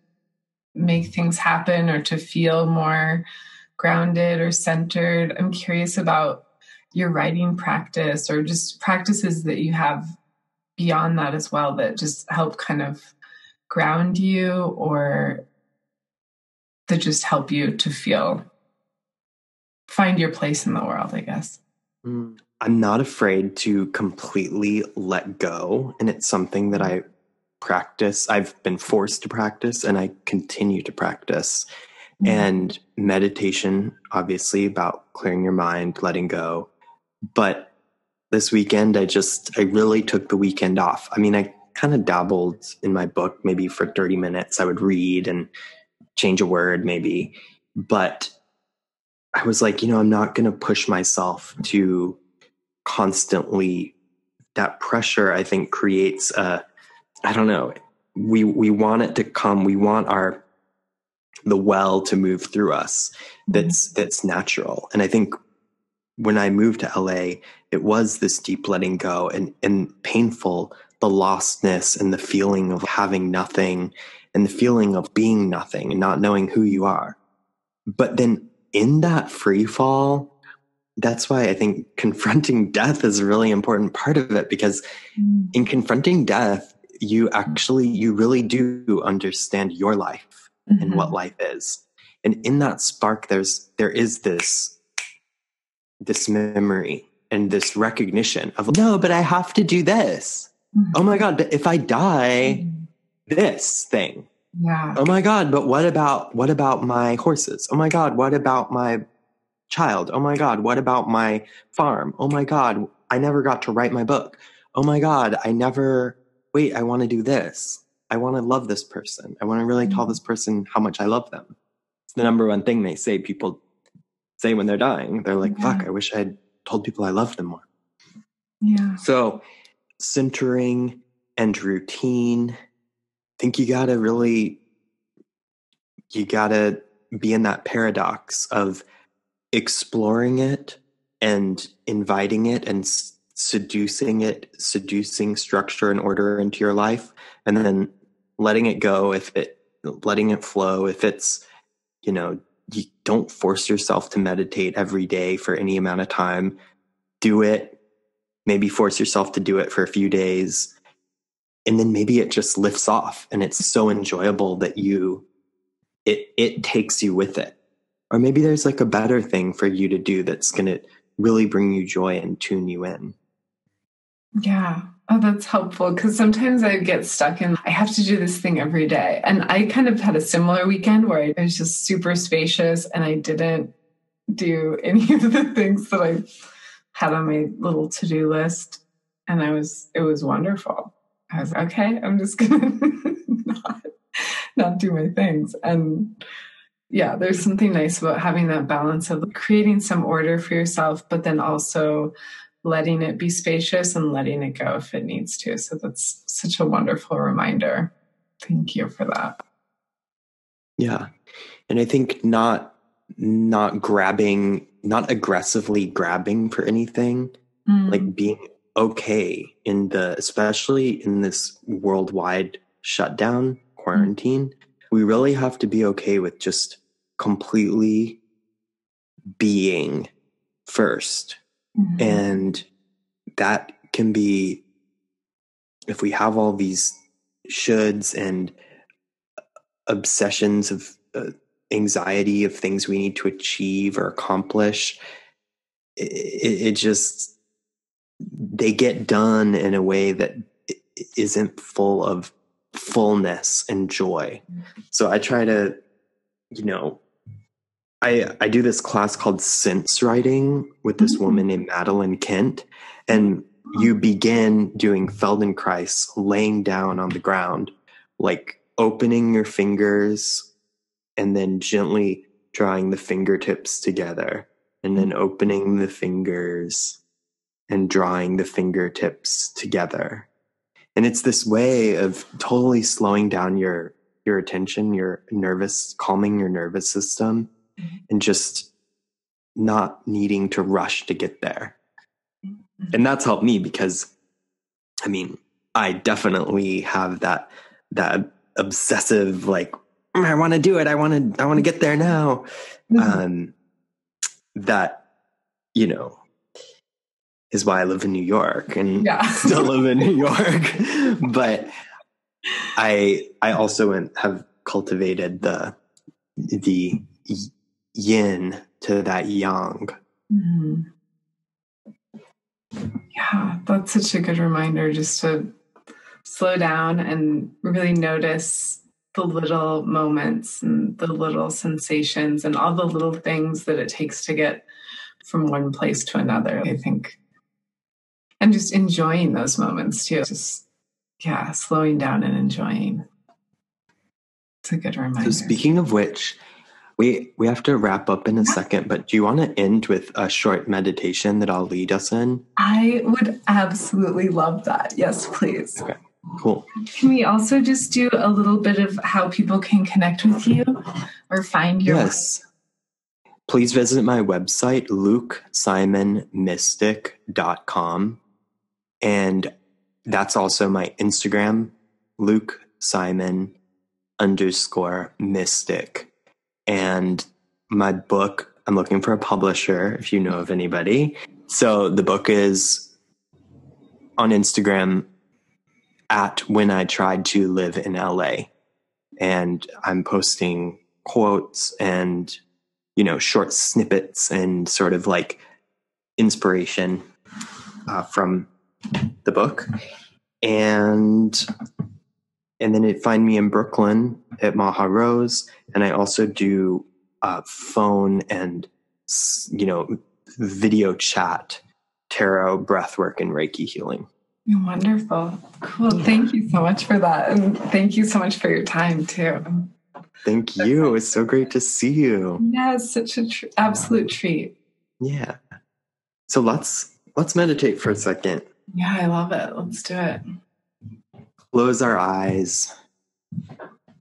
A: make things happen or to feel more grounded or centered. I'm curious about your writing practice or just practices that you have beyond that as well that just help kind of ground you or that just help you to feel find your place in the world, I guess.
B: Mm. I'm not afraid to completely let go. And it's something that I practice. I've been forced to practice and I continue to practice. Mm-hmm. And meditation, obviously, about clearing your mind, letting go. But this weekend, I just, I really took the weekend off. I mean, I kind of dabbled in my book maybe for 30 minutes. I would read and change a word maybe. But I was like, you know, I'm not going to push myself to constantly that pressure i think creates a i don't know we we want it to come we want our the well to move through us that's mm-hmm. that's natural and i think when i moved to la it was this deep letting go and and painful the lostness and the feeling of having nothing and the feeling of being nothing and not knowing who you are but then in that free fall that's why I think confronting death is a really important part of it because mm. in confronting death, you actually, you really do understand your life mm-hmm. and what mm-hmm. life is. And in that spark, there's, there is this, this memory and this recognition of, no, but I have to do this. Mm-hmm. Oh my God, but if I die, mm-hmm. this thing.
A: Yeah.
B: Oh my God, but what about, what about my horses? Oh my God, what about my child. Oh my God, what about my farm? Oh my God, I never got to write my book. Oh my God, I never, wait, I want to do this. I want to love this person. I want to really tell this mm-hmm. person how much I love them. It's the number one thing they say people say when they're dying. They're like, yeah. fuck, I wish I'd told people I loved them more.
A: Yeah.
B: So, centering and routine, I think you got to really, you got to be in that paradox of exploring it and inviting it and seducing it, seducing structure and order into your life, and then letting it go if it, letting it flow. If it's, you know, you don't force yourself to meditate every day for any amount of time. Do it. Maybe force yourself to do it for a few days. And then maybe it just lifts off and it's so enjoyable that you it it takes you with it. Or maybe there's like a better thing for you to do that's going to really bring you joy and tune you in.
A: Yeah. Oh, that's helpful because sometimes I get stuck in, I have to do this thing every day. And I kind of had a similar weekend where it was just super spacious and I didn't do any of the things that I had on my little to do list. And I was, it was wonderful. I was okay, I'm just going to not, not do my things. And yeah, there's something nice about having that balance of creating some order for yourself, but then also letting it be spacious and letting it go if it needs to. So that's such a wonderful reminder. Thank you for that.
B: Yeah. And I think not not grabbing, not aggressively grabbing for anything, mm. like being okay in the especially in this worldwide shutdown quarantine, mm. we really have to be okay with just completely being first Mm-hmm. And that can be, if we have all these shoulds and obsessions of uh, anxiety of things we need to achieve or accomplish, it, it, just, they get done in a way that isn't full of fullness and joy. Mm-hmm. So I try to, you know, I, I do this class called sense writing with this mm-hmm. woman named Madeline Kent. And you begin doing Feldenkrais laying down on the ground, like opening your fingers and then gently drawing the fingertips together, and then opening the fingers and drawing the fingertips together. And it's this way of totally slowing down your your attention, your nervous, calming your nervous system mm-hmm. And just not needing to rush to get there. Mm-hmm. And that's helped me because I mean, I definitely have that that obsessive like mm, I want to do it. I want to I want to get there now. Mm-hmm. Um that you know is why I live in New York and yeah. still live in New York. but I I also have cultivated the the yin to that yang. Mm-hmm.
A: Yeah, that's such a good reminder just to slow down and really notice the little moments and the little sensations and all the little things that it takes to get from one place to another. I think, and just enjoying those moments too. Just, yeah, slowing down and enjoying. It's a good reminder.
B: So, speaking of which, we we have to wrap up in a second, but do you want to end with a short meditation that I'll lead us in?
A: I would absolutely love that. Yes, please.
B: Okay. Cool.
A: Can we also just do a little bit of how people can connect with you or find your
B: Yes. Please visit my website, lukesimonmystic.com. And that's also my Instagram, Luke Simon underscore mystic and my book i'm looking for a publisher if you know of anybody. So the book is on instagram at when i tried to live in la and i'm posting quotes and you know short snippets and sort of like inspiration uh, from the book. And and then it find me in Brooklyn at Maha Rose, and I also do uh, phone and you know video chat, tarot, breathwork, and Reiki healing.
A: Wonderful, cool. Thank you so much for that, and thank you so much for your time too.
B: Thank you. It's so great to see you.
A: Yeah, it's such an tr- absolute treat.
B: Yeah. So let's let's meditate for a second.
A: Yeah, I love it. Let's do it.
B: Close our eyes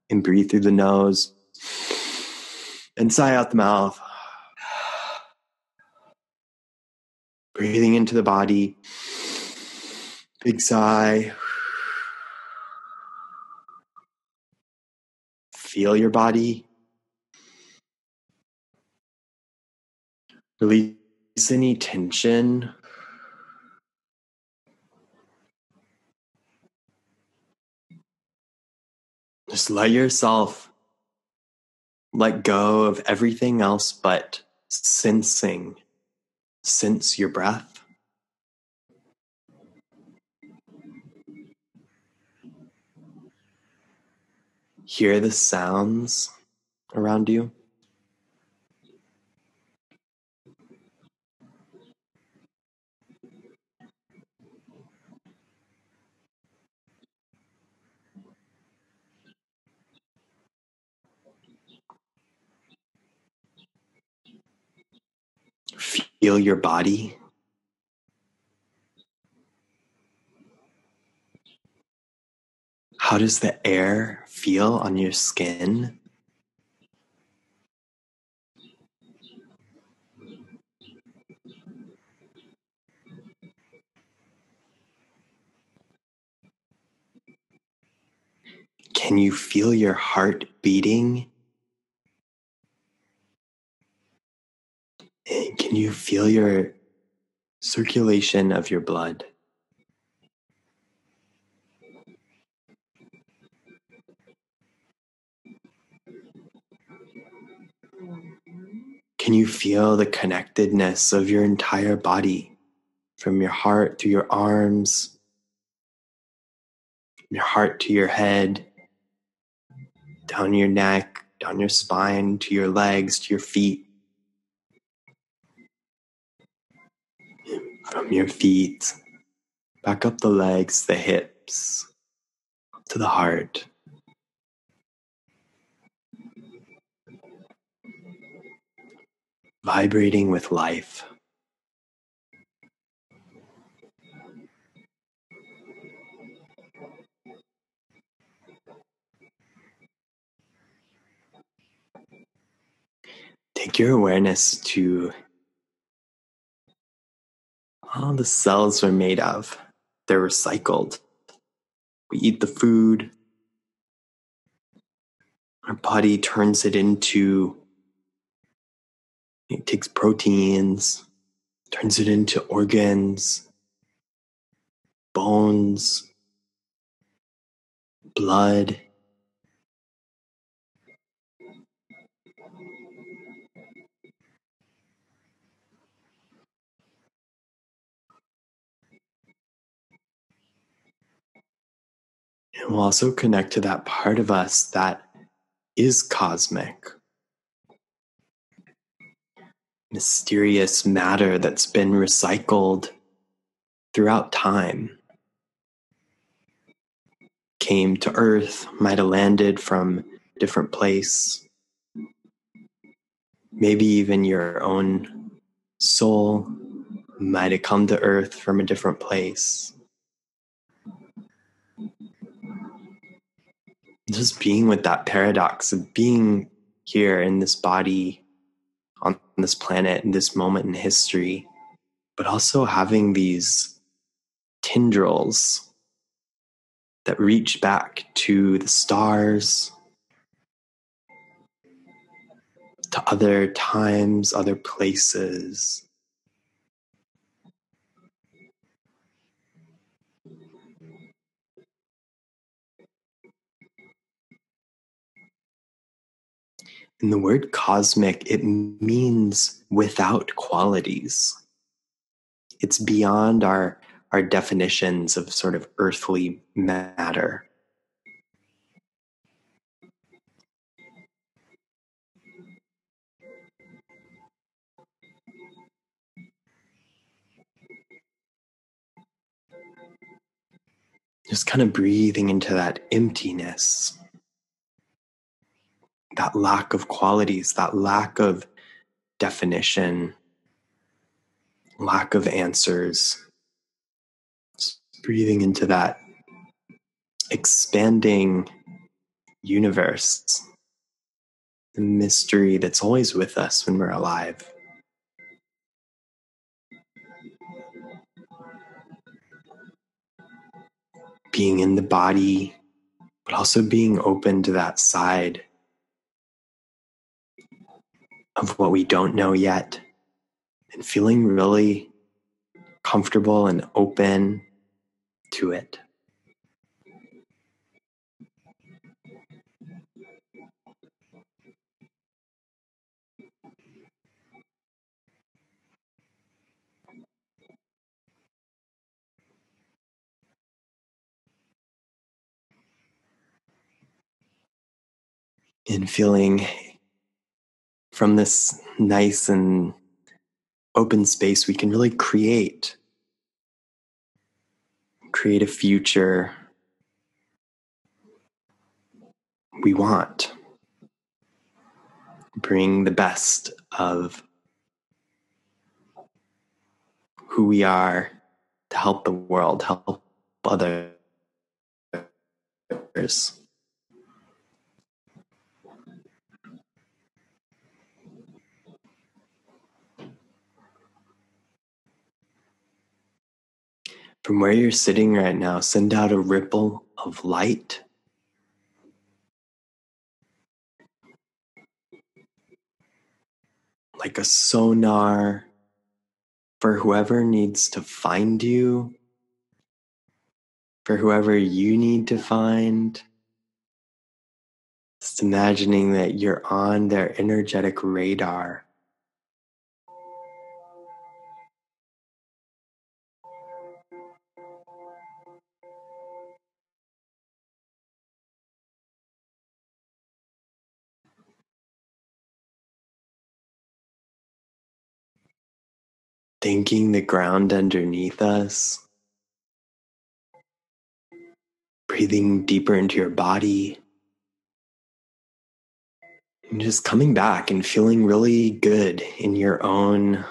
B: and breathe through the nose and sigh out the mouth. Breathing into the body. Big sigh. Feel your body. Release any tension. Just let yourself let go of everything else but sensing. Sense your breath. Hear the sounds around you. Feel your body. How does the air feel on your skin? Can you feel your heart beating? can you feel your circulation of your blood? Can you feel the connectedness of your entire body from your heart to your arms, your heart to your head, down your neck, down your spine, to your legs, to your feet? From your feet, back up the legs, the hips, to the heart. vibrating with life. Take your awareness to all the cells are made of. They're recycled. We eat the food. Our body turns it into it takes proteins, turns it into organs, bones, blood. And we'll also connect to that part of us that is cosmic mysterious matter that's been recycled throughout time. Came to Earth, might have landed from a different place. Maybe even your own soul might have come to Earth from a different place. Just being with that paradox of being here in this body on this planet in this moment in history, but also having these tendrils that reach back to the stars, to other times, other places. And the word cosmic, it means without qualities. It's beyond our, our definitions of sort of earthly matter. Just kind of breathing into that emptiness that lack of qualities, that lack of definition, lack of answers. Just breathing into that expanding universe, the mystery that's always with us when we're alive. Being in the body, but also being open to that side of what we don't know yet and feeling really comfortable and open to it. And feeling from this nice and open space, we can really create. Create a future we want. Bring the best of who we are to help the world, help others. From where you're sitting right now, send out a ripple of light. Like a sonar for whoever needs to find you, for whoever you need to find. Just imagining that you're on their energetic radar. Thanking the ground underneath us, breathing deeper into your body, and just coming back and feeling really good in your own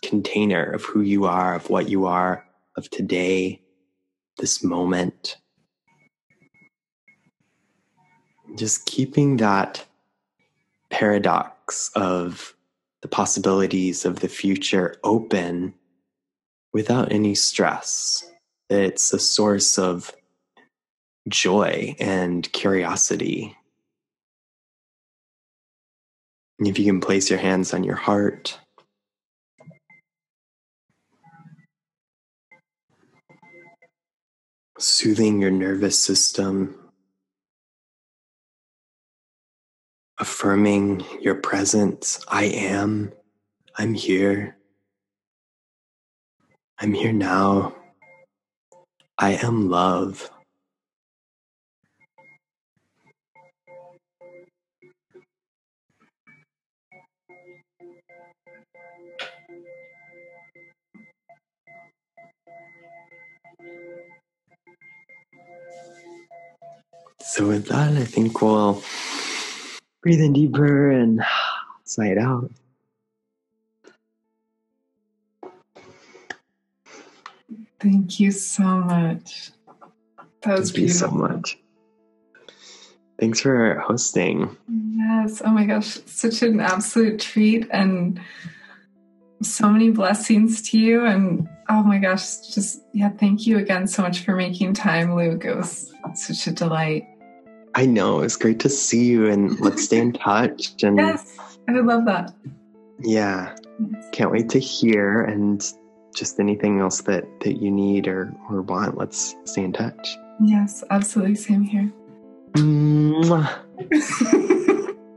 B: container of who you are, of what you are, of today, this moment. Just keeping that paradox of the possibilities of the future open without any stress. It's a source of joy and curiosity. And if you can place your hands on your heart, soothing your nervous system, affirming your presence. I am. I'm here. I'm here now. I am love. So, with that, I think we'll Breathe in deeper and sigh it out.
A: Thank you so much. That was
B: Thank you so much. Thanks for hosting.
A: Yes. Oh my gosh. Such an absolute treat and so many blessings to you. And oh my gosh, just, yeah, thank you again so much for making time, Luke. It was such a delight.
B: I know. It's great to see you and let's stay in touch. And
A: yes, I would love that.
B: Yeah. Yes. Can't wait to hear and just anything else that, that you need or, or want, let's stay in touch.
A: Yes, absolutely. Same here.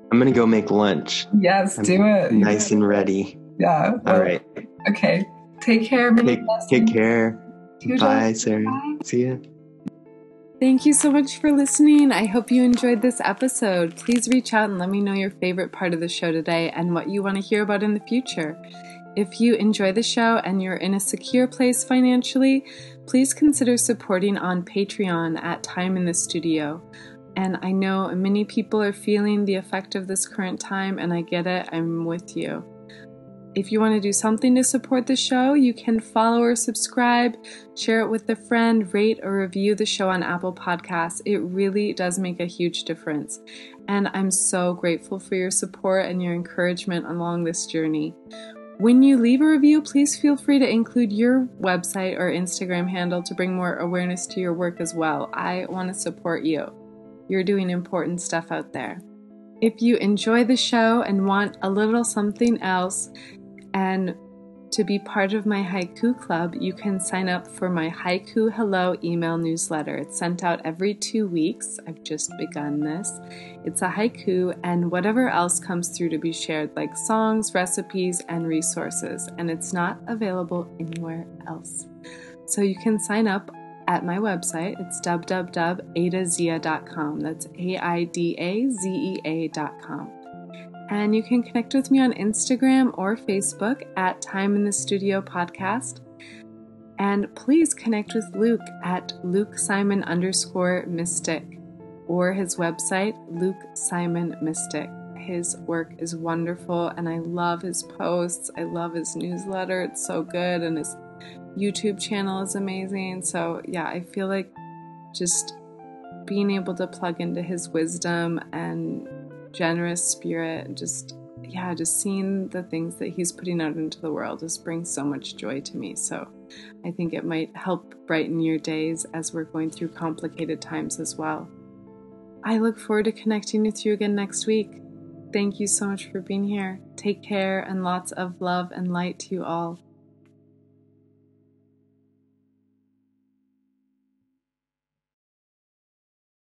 B: I'm going to go make lunch.
A: Yes,
B: I'm
A: do it.
B: Nice and ready.
A: Yeah.
B: Well, All right.
A: Okay. Take care.
B: Take, take care. Bye, Sarah. Bye. See you.
A: Thank you so much for listening. I hope you enjoyed this episode. Please reach out and let me know your favorite part of the show today and what you want to hear about in the future. If you enjoy the show and you're in a secure place financially, please consider supporting on Patreon at Time in the Studio. And I know many people are feeling the effect of this current time, and I get it. I'm with you. If you want to do something to support the show, you can follow or subscribe, share it with a friend, rate or review the show on Apple Podcasts. It really does make a huge difference. And I'm so grateful for your support and your encouragement along this journey. When you leave a review, please feel free to include your website or Instagram handle to bring more awareness to your work as well. I want to support you. You're doing important stuff out there. If you enjoy the show and want a little something else, and to be part of my haiku club, you can sign up for my Haiku Hello email newsletter. It's sent out every two weeks. I've just begun this. It's a haiku and whatever else comes through to be shared, like songs, recipes, and resources. And it's not available anywhere else. So you can sign up at my website. It's www.aidazea.com. That's A I D A Z E A.com. And you can connect with me on Instagram or Facebook at Time in the Studio Podcast. And please connect with Luke at Luke Simon underscore mystic or his website, Luke Simon Mystic. His work is wonderful and I love his posts. I love his newsletter. It's so good and his YouTube channel is amazing. So, yeah, I feel like just being able to plug into his wisdom and generous spirit, just yeah, just seeing the things that he's putting out into the world just brings so much joy to me. So I think it might help brighten your days as we're going through complicated times as well. I look forward to connecting with you again next week. Thank you so much for being here. Take care and lots of love and light to you all.